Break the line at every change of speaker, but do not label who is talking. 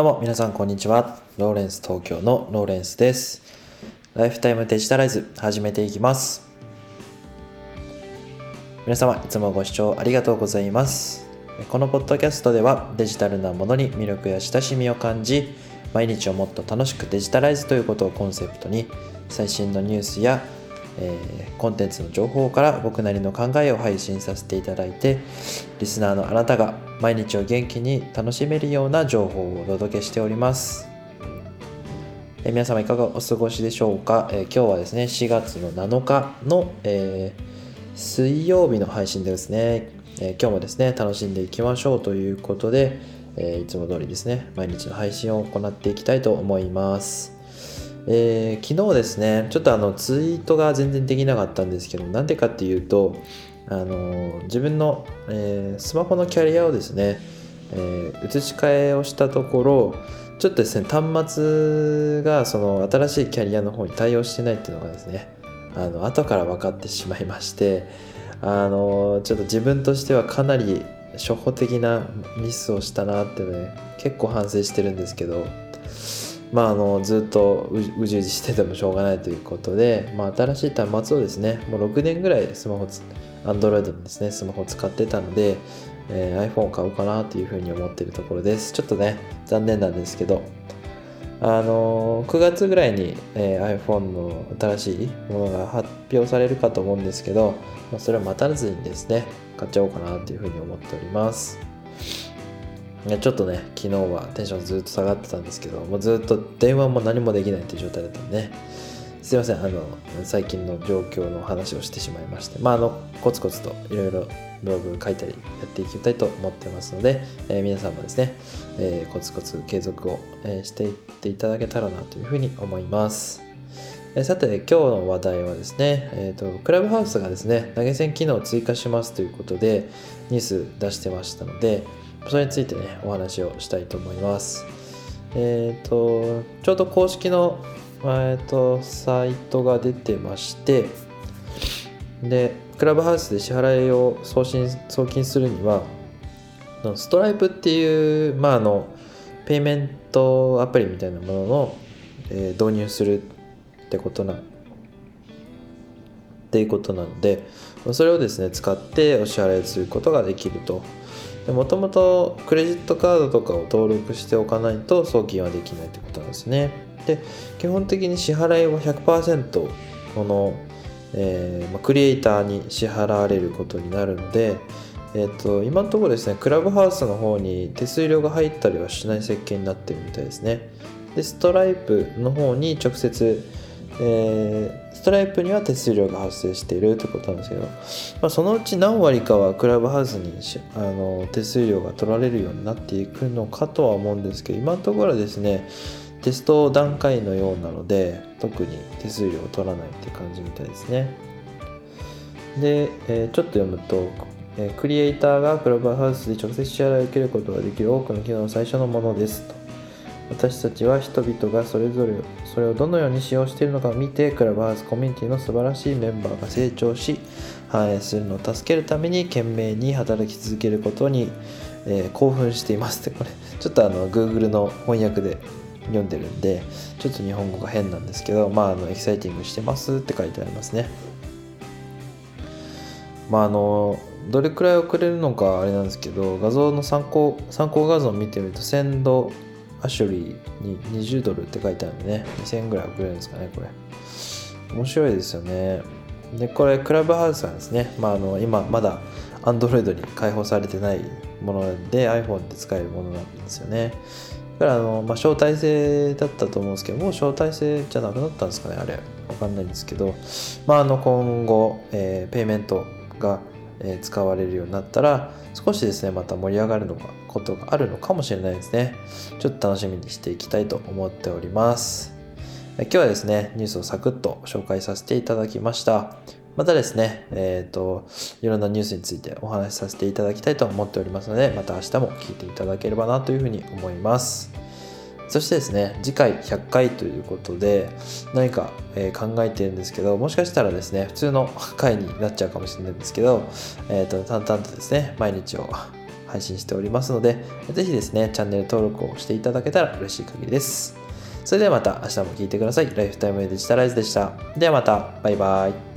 どうも皆さんこんにちは。ローレンス東京のローレンスです。ライフタイムデジタライズ始めていきます。皆様いつもご視聴ありがとうございます。このポッドキャストではデジタルなものに魅力や親しみを感じ、毎日をもっと楽しくデジタライズということをコンセプトに、最新のニュースやえーコンテンツの情報から僕なりの考えを配信させていただいてリスナーのあなたが毎日を元気に楽しめるような情報をお届けしております、えー皆様いかがお過ごしでしょうか、えー今日はですね4月の7日の、え水曜日の配信でですね、え今日もですね楽しんでいきましょうということで、えいつも通りですね毎日の配信を行っていきたいと思います。えー昨日ですねちょっとあのツイートが全然できなかったんですけどなんでかっていうとあの自分の、えースマホのキャリアをですね、えー移し替えをしたところちょっとですね端末がその新しいキャリアの方に対応してないっていうのがですねあの後から分かってしまいましてあのちょっと自分としてはかなり初歩的なミスをしたなってね結構反省してるんですけどまあ、あのずっとうじうじしててもしょうがないということで、まあ、新しい端末をですねもう6年ぐらいスマホつ Android のですねスマホを使ってたので、えー iPhone を買おうかなというふうに思っているところです。ちょっとね残念なんですけどあの9月ぐらいに、えー iPhone の新しいものが発表されるかと思うんですけど、まあ、それを待たずにですね買っちゃおうかなというふうに思っております。いやちょっとね昨日はテンションずっと下がってたんですけどもうずっと電話も何もできないっていう状態だったんでねすいませんあの最近の状況の話をしてしまいましてまああのコツコツといろいろブログ書いたりやっていきたいと思ってますので、えー皆さんもですね、えーコツコツ継続を、えーしていっていただけたらなというふうに思います。えさて今日の話題はですね、えーとクラブハウスがですね投げ銭機能を追加しますということでニュース出してましたのでそれについてねお話をしたいと思います。えっ、とちょうど公式の、えー、とサイトが出てましてでクラブハウスで支払いを送信送金するにはストライプっていう、まあ、あのペイメントアプリみたいなものの、えー導入するってことなっていうことなのでそれをですね使ってお支払いすることができると。もともとクレジットカードとかを登録しておかないと送金はできないってことなんですね。で基本的に支払いは100%この、えーまクリエイターに支払われることになるのでえー、と今のところですねクラブハウスの方に手数料が入ったりはしない設計になってるみたいですね。でストライプの方に直接、えーストライプには手数料が発生しているということなんですけど、まあ、そのうち何割かはクラブハウスにあの手数料が取られるようになっていくのかとは思うんですけど今のところはですねテスト段階のようなので特に手数料を取らないって感じみたいですね。で、えーちょっと読むと、クリエイターがクラブハウスで直接支払いを受けることができる多くの機能の最初のものですと。私たちは人々がそれぞれそれをどのように使用しているのかを見てクラブハウスコミュニティの素晴らしいメンバーが成長し反映するのを助けるために懸命に働き続けることに、えー興奮していますってこれちょっとあの Google の翻訳で読んでるんでちょっと日本語が変なんですけどまああのエキサイティングしてますって書いてありますね。まああのどれくらい遅れるのかあれなんですけど画像の参考参考画像を見てみると鮮度アシュリーに20ドルって書いてあるんでね。2000円ぐらい遅れるんですかねこれ。面白いですよね。でこれクラブハウスはですね、まあ、あの今まだ Android に開放されてないもので iPhone で使えるものなんですよね。だからあの、まあ、招待制だったと思うんですけどもう招待制じゃなくなったんですかねあれ。わかんないんですけど、まあ、あの今後、えーペイメントが、え使われるようになったら少しですねまた盛り上がるのかことがあるのかもしれないですね。ちょっと楽しみにしていきたいと思っております。今日はですねニュースをサクッと紹介させていただきました。またですね、えっ、と、いろんなニュースについてお話しさせていただきたいと思っておりますので、また明日も聞いていただければなというふうに思います。そしてですね、次回100回ということで、何か、えー考えてるんですけど、もしかしたらですね、普通の回になっちゃうかもしれないんですけど、えっ、と、淡々とですね、毎日を配信しておりますので、ぜひですね、チャンネル登録をしていただけたら嬉しい限りです。それではまた明日も聴いてください。ライフタイムデジタライズでした。ではまた、バイバイ。